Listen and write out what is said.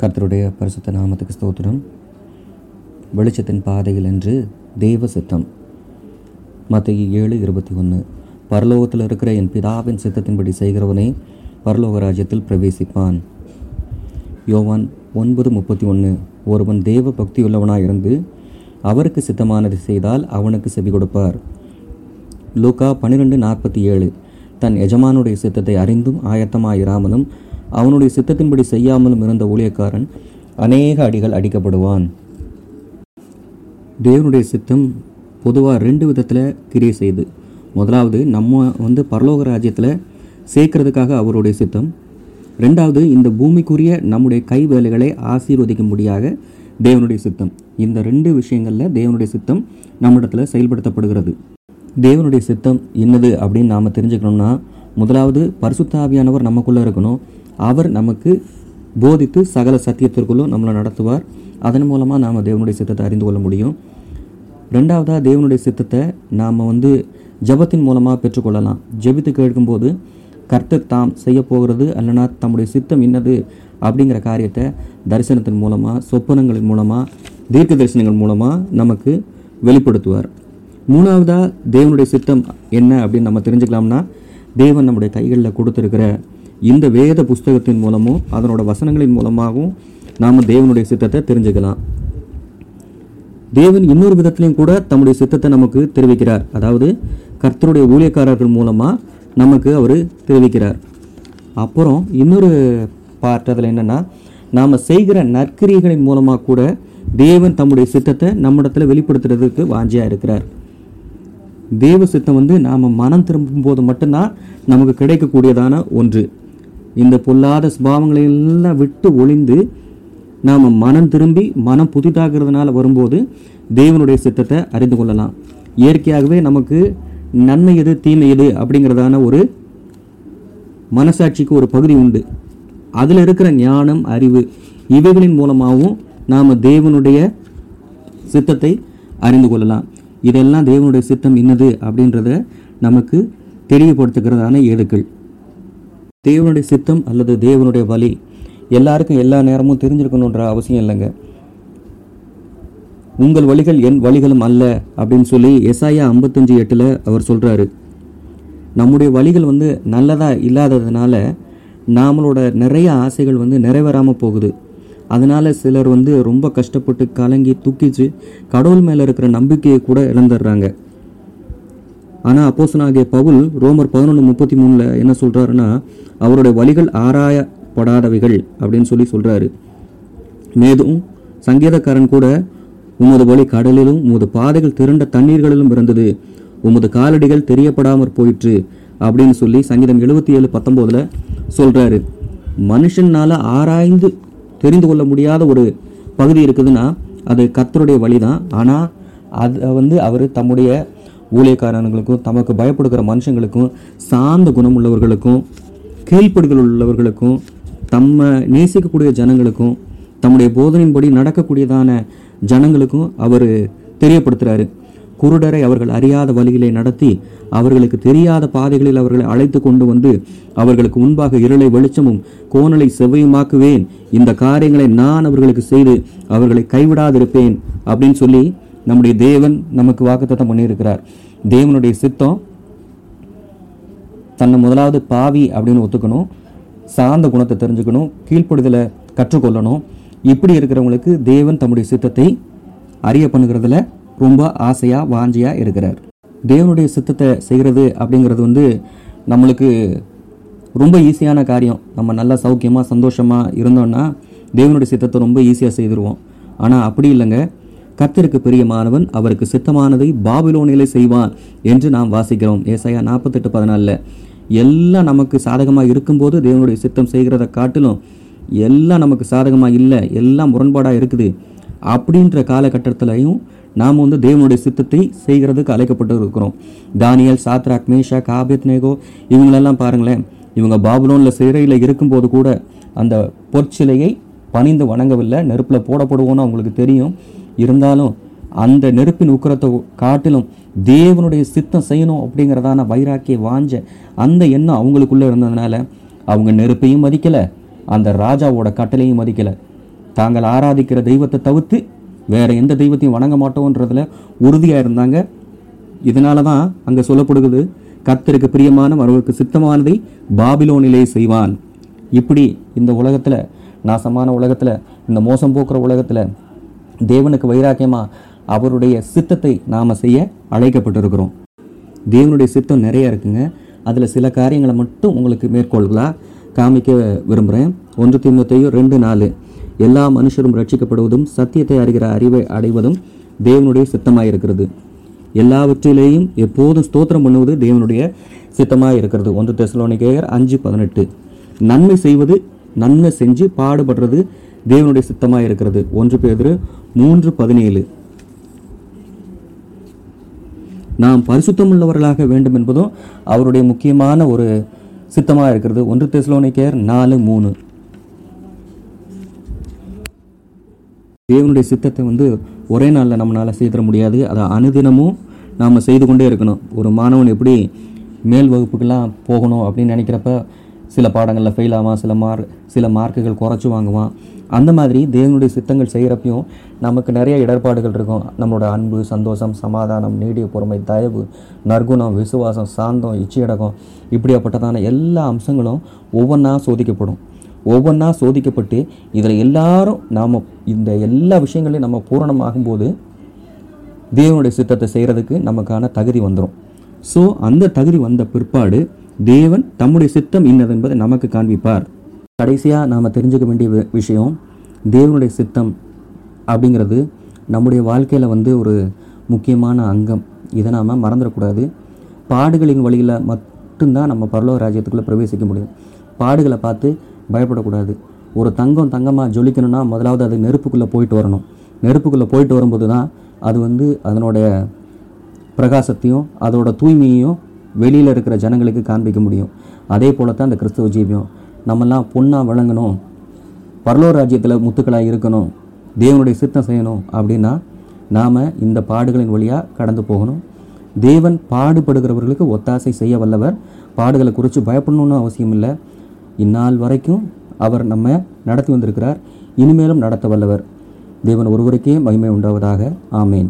கர்த்தருடைய பரிசுத்த நாமத்துக்கு ஸ்தோத்திரம். வெளிச்சத்தின் பாதையில் என்று தெய்வ சித்தம். மத்திய ஏழு இருபத்தி ஒன்று பரலோகத்தில் இருக்கிற என் பிதாவின் சித்தத்தின்படி செய்கிறவனே பரலோக ராஜ்யத்தில் பிரவேசிப்பான். யோவான் ஒன்பது முப்பத்தி ஒன்று ஒருவன் தேவ பக்தியுள்ளவனாக இருந்து அவருக்கு சித்தமானதை செய்தால் அவனுக்கு செவி கொடுப்பார். லூக்கா பன்னிரெண்டு நாற்பத்தி ஏழு. தன் எஜமானுடைய சித்தத்தை அறிந்தும் ஆயத்தமாயிராமலும் அவனுடைய சித்தத்தின்படி செய்யாமலும் இருந்த ஊழியக்காரன் அநேக அடிகள் அடிக்கப்படுவான். தேவனுடைய சித்தம் பொதுவாக ரெண்டு விதத்தில் கிரியை செய்யுது முதலாவது நம்ம வந்து பரலோக ராஜ்யத்தில் சேர்க்கறதுக்காக அவருடைய சித்தம் ரெண்டாவது இந்த பூமிக்குரிய நம்முடைய கை வேலைகளை ஆசீர்வதிக்கும்படியாக தேவனுடைய சித்தம். இந்த ரெண்டு விஷயங்களில் தேவனுடைய சித்தம் நம்மிடத்தில் செயல்படுத்தப்படுகிறது. தேவனுடைய சித்தம் என்னது அப்படின்னு நாம் தெரிஞ்சுக்கணும்னா முதலாவது பரிசுத்தாவியானவர் நமக்குள்ளே இருக்கணும். அவர் நமக்கு போதித்து சகல சத்தியத்திற்குள்ளும் நம்மளை நடத்துவார். அதன் மூலமாக நாம் தேவனுடைய சித்தத்தை அறிந்து கொள்ள முடியும். ரெண்டாவதாக தேவனுடைய சித்தத்தை நாம் வந்து ஜபத்தின் மூலமாக பெற்றுக்கொள்ளலாம். ஜெபித்து கேட்கும்போது கர்த்தர் தாம் செய்ய போகிறது அல்லனா தம்முடைய சித்தம் என்னது அப்படிங்கிற காரியத்தை தரிசனத்தின் மூலமாக சொப்பனங்களின் மூலமாக தீர்க்க தரிசனங்கள் மூலமாக நமக்கு வெளிப்படுத்துவார். மூணாவதாக தேவனுடைய சித்தம் என்ன அப்படின்னு நம்ம தெரிஞ்சுக்கலாம்னா தேவன் நம்முடைய கைகளில் கொடுத்துருக்கிற இந்த வேத புஸ்தகத்தின் மூலமும் அதனோட வசனங்களின் மூலமாகவும் நாம் தேவனுடைய சித்தத்தை தெரிஞ்சுக்கலாம். தேவன் இன்னொரு விதத்திலையும் கூட தம்முடைய சித்தத்தை நமக்கு தெரிவிக்கிறார். அதாவது கர்த்தருடைய ஊழியக்காரர்கள் மூலமாக நமக்கு அவர் தெரிவிக்கிறார். அப்புறம் இன்னொரு பார்ட் அதில் என்னென்னா நாம் செய்கிற நற்கிரிகளின் மூலமாக கூட தேவன் தம்முடைய சித்தத்தை நம்மிடத்தில் வெளிப்படுத்துறதுக்கு வாஞ்சியாக இருக்கிறார். தேவ சித்தம் வந்து நாம் மனம் திரும்பும் போது மட்டும்தான் நமக்கு கிடைக்கக்கூடியதான ஒன்று. இந்த பொல்லாத சுபாவங்களை எல்லாம் விட்டு ஒளிந்து நாம் மனம் திரும்பி மனம் புதிதாகிறதுனால வரும்போது தேவனுடைய சித்தத்தை அறிந்து கொள்ளலாம். இயற்கையாகவே நமக்கு நன்மை எது தீமை எது அப்படிங்கிறதான ஒரு மனசாட்சிக்கு ஒரு பகுதி உண்டு. அதில் இருக்கிற ஞானம் அறிவு இவைகளின் மூலமாகவும் நாம் தேவனுடைய சித்தத்தை அறிந்து கொள்ளலாம். இதெல்லாம் தேவனுடைய சித்தம் என்னது அப்படின்றத நமக்கு தெரியப்படுத்துகிறதான ஏதுக்கள். தேவனுடைய சித்தம் அல்லது தேவனுடைய வழி எல்லாருக்கும் எல்லா நேரமும் தெரிஞ்சிருக்கணுன்ற அவசியம் இல்லைங்க. உங்கள் வழிகள் என் வழிகளும் அல்ல அப்படின்னு சொல்லி எஸ்ஐயா ஐம்பத்தஞ்சு எட்டில் அவர் சொல்கிறாரு நம்முடைய வழிகள் வந்து நல்லதாக இல்லாததுனால நாமளோட நிறைய ஆசைகள் வந்து நிறைவேறாமல் போகுது. அதனால் சிலர் வந்து ரொம்ப கஷ்டப்பட்டு கலங்கி தூக்கிச்சு கடவுள் மேலே இருக்கிற நம்பிக்கையை கூட இழந்துடுறாங்க. ஆனால் அப்போசனாகிய பவுல் ரோமர் பதினொன்று முப்பத்தி மூணில் என்ன சொல்கிறாருன்னா அவருடைய வழிகள் ஆராயப்படாதவைகள் அப்படின்னு சொல்லி சொல்கிறாரு மேலும் சங்கீதக்காரன் கூட உமது வழி கடலிலும் உமது பாதைகள் திரண்ட தண்ணீர்களிலும் இருந்தது. உமது காலடிகள் தெரியப்படாமற் போயிற்று. அப்படின்னு சொல்லி சங்கீதம் எழுபத்தி ஏழு பத்தொம்போதில் சொல்கிறாரு மனுஷனால் ஆராய்ந்து தெரிந்து கொள்ள முடியாத ஒரு பகுதி இருக்குதுன்னா அது கத்தருடைய வழி தான் ஆனால் அதை வந்து அவர் தம்முடைய ஊழியக்காரர்களுக்கும் தமக்கு பயப்படுகிற மனுஷங்களுக்கும் சார்ந்த குணமுள்ளவர்களுக்கும் கீழ்ப்படுகள் உள்ளவர்களுக்கும் தம்மை நேசிக்கக்கூடிய ஜனங்களுக்கும் தம்முடைய போதனையின்படி நடக்கக்கூடியதான ஜனங்களுக்கும் அவர் தெரியப்படுத்துகிறாரு குருடரை அவர்கள் அறியாத வழிகளை நடத்தி அவர்களுக்கு தெரியாத பாதைகளில் அவர்களை அழைத்து கொண்டு வந்து அவர்களுக்கு முன்பாக இருளை வெளிச்சமும் கோணலை செவ்வையுமாக்குவேன். இந்த காரியங்களை நான் அவர்களுக்கு செய்து அவர்களை கைவிடாதிருப்பேன் அப்படின்னு சொல்லி நம்முடைய தேவன் நமக்கு வாக்குத்தத்தம் பண்ணியிருக்கிறார். தேவனுடைய சித்தம் தன்னை முதலாவது பாவி அப்படின்னு ஒத்துக்கணும். சார்ந்த குணத்தை தெரிஞ்சுக்கணும். கீழ்ப்படுதலை கற்றுக்கொள்ளணும். இப்படி இருக்கிறவங்களுக்கு தேவன் தம்முடைய சித்தத்தை அறிய பண்ணுகிறதுல ரொம்ப ஆசையாக வாஞ்சியாக இருக்கிறார். தேவனுடைய சித்தத்தை செய்கிறது அப்படிங்கிறது வந்து நம்மளுக்கு ரொம்ப ஈஸியான காரியம். நம்ம நல்லா சௌக்கியமாக சந்தோஷமாக இருந்தோன்னா தேவனுடைய சித்தத்தை ரொம்ப ஈஸியாக செய்திருவோம். ஆனால் அப்படி இல்லைங்க. கத்திற்கு பிரியமானவன் அவருக்கு சித்தமானதை பாபிலோனிலே செய்வான் என்று நாம் வாசிக்கிறோம். ஏசாயா நாற்பத்தெட்டு பதினாலில் எல்லாம் நமக்கு சாதகமாக இருக்கும்போது தேவனுடைய சித்தம் செய்கிறத காட்டிலும் எல்லாம் நமக்கு சாதகமாக இல்லை எல்லாம் முரண்பாடாக இருக்குது. அப்படின்ற காலகட்டத்திலையும் நாம் வந்து தேவனுடைய சித்தத்தை செய்கிறதுக்கு அழைக்கப்பட்டு இருக்கிறோம் தானியல் சாத்ராக் மேஷா காபித் நேகோ இவங்களெல்லாம் பாருங்களேன் இவங்க பாபுலோனில் சிறையில் இருக்கும்போது கூட அந்த பொற்சிலையை பணிந்து வணங்கவில்லை நெருப்பில் போடப்படுவோன்னு அவங்களுக்கு தெரியும். இருந்தாலும் அந்த நெருப்பின் உக்கரத்தை காட்டிலும் தேவனுடைய சித்தம் செய்யணும் அப்படிங்கிறதான வைராக்கிய வாஞ்ச அந்த எண்ணம் அவங்களுக்குள்ளே இருந்ததுனால அவங்க நெருப்பையும் மதிக்கலை அந்த ராஜாவோட கட்டளையும் மதிக்கலை. தாங்கள் ஆராதிக்கிற தெய்வத்தை தவிர்த்து வேறு எந்த தெய்வத்தையும் வணங்க மாட்டோன்றதுல உறுதியாக இருந்தாங்க. இதனால தான் அங்கே சொல்லப்படுகிறது கத்தருக்கு பிரியமான அவர்களுக்கு சித்தமானதை பாபிலோனிலே செய்வான். இப்படி இந்த உலகத்தில் நாசமான உலகத்தில் இந்த மோசம் போக்குற உலகத்தில் தேவனுக்கு வைராக்கியமாக அவருடைய சித்தத்தை நாம் செய்ய அழைக்கப்பட்டிருக்கிறோம். தேவனுடைய சித்தம் நிறைய இருக்குங்க. அதில் சில காரியங்களை மட்டும் உங்களுக்கு மேற்கோள்களாக காமிக்க விரும்புகிறேன் ஒன்று தீமத்தையும் ரெண்டு நாலு. எல்லா மனுஷரும் ரட்சிக்கப்படுவதும் சத்தியத்தை அறிகிற அறிவை அடைவதும் தேவனுடைய சித்தமாக இருக்கிறது எல்லாவற்றிலேயும் எப்போதும் ஸ்தோத்திரம் பண்ணுவது தேவனுடைய சித்தமாக இருக்கிறது ஒன்று தெசலோனிக்கேயர் அஞ்சு பதினெட்டு. நன்மை செய்வது நன்மை செஞ்சு பாடுபடுறது தேவனுடைய சித்தமாக இருக்கிறது. ஒன்று பேதுரு மூன்று பதினேழு. நாம் பரிசுத்தம் உள்ளவர்களாக வேண்டும் என்பதும் அவருடைய முக்கியமான ஒரு சித்தமாக இருக்கிறது. ஒன்று தெசலோனிக்கேயர் நாலு மூணு. தேவனுடைய சித்தத்தை வந்து ஒரே நாளில் நம்மளால் செய்திட முடியாது. அதை அனுதினமும் நாம் செய்து கொண்டே இருக்கணும். ஒரு மாணவன் எப்படி மேல் வகுப்புக்கெல்லாம் போகணும் அப்படின்னு நினைக்கிறப்ப சில பாடங்களில் ஃபெயில் ஆவான் சில மார்க் சில மார்க்குகள் குறைச்சி வாங்குவான். அந்த மாதிரி தேவனுடைய சித்தங்கள் செய்கிறப்பையும் நமக்கு நிறைய இடர்பாடுகள் இருக்கும். நம்மளோட அன்பு சந்தோஷம் சமாதானம் நீடிய பொறுமை தயவு நற்குணம் விசுவாசம் சாந்தம் இச்சையடகம் இப்படியாப்பட்டதான எல்லா அம்சங்களும் ஒவ்வொன்றா சோதிக்கப்படும். ஒவ்வொன்றா சோதிக்கப்பட்டு இதில் எல்லாரும் நாம் இந்த எல்லா விஷயங்களையும் நம்ம பூரணமாகும்போது தேவனுடைய சித்தத்தை செய்கிறதுக்கு நமக்கான தகுதி வந்துடும் ஸோ அந்த தகுதி வந்த பிற்பாடு தேவன் தம்முடைய சித்தம் இன்னது என்பதை நமக்கு காண்பிப்பார். கடைசியாக நாம் தெரிஞ்சுக்க வேண்டிய விஷயம் தேவனுடைய சித்தம் அப்படிங்கிறது நம்முடைய வாழ்க்கையில் வந்து ஒரு முக்கியமான அங்கம். இதை நாம் மறந்துடக்கூடாது. பாடுகளின் வழியில் மட்டும்தான் நம்ம பரலோக ராஜ்யத்துக்குள்ளே பிரவேசிக்க முடியும். பாடுகளை பார்த்து பயப்படக்கூடாது. ஒரு தங்கம் தங்கமாக ஜொலிக்கணும்னா முதலாவது அது நெருப்புக்குள்ளே போயிட்டு வரணும். நெருப்புக்குள்ளே போயிட்டு வரும்போது தான் அது வந்து அதனுடைய பிரகாசத்தையும் அதோட தூய்மையையும் வெளியில் இருக்கிற ஜனங்களுக்கு காண்பிக்க முடியும். அதே போல தான் இந்த கிறிஸ்தவ ஜீவியம். நம்மெல்லாம் பொண்ணாக விளங்கணும். பரலோ ராஜ்யத்தில் முத்துக்களாக இருக்கணும். தேவனுடைய சித்தம் செய்யணும் அப்படின்னா நாம் இந்த பாடுகளின் வழியாக கடந்து போகணும். தேவன் பாடுபடுகிறவர்களுக்கு ஒத்தாசை செய்ய வல்லவர். பாடுகளை குறித்து பயப்படணும்னு அவசியம் இல்லை. இந்நாள் வரைக்கும் அவர் நம்ம நடத்தி வந்திருக்கிறார். இனிமேலும் நடத்த வல்லவர். தேவன் ஒருவருக்கே மகிமை உண்டாவதாக. ஆமேன்.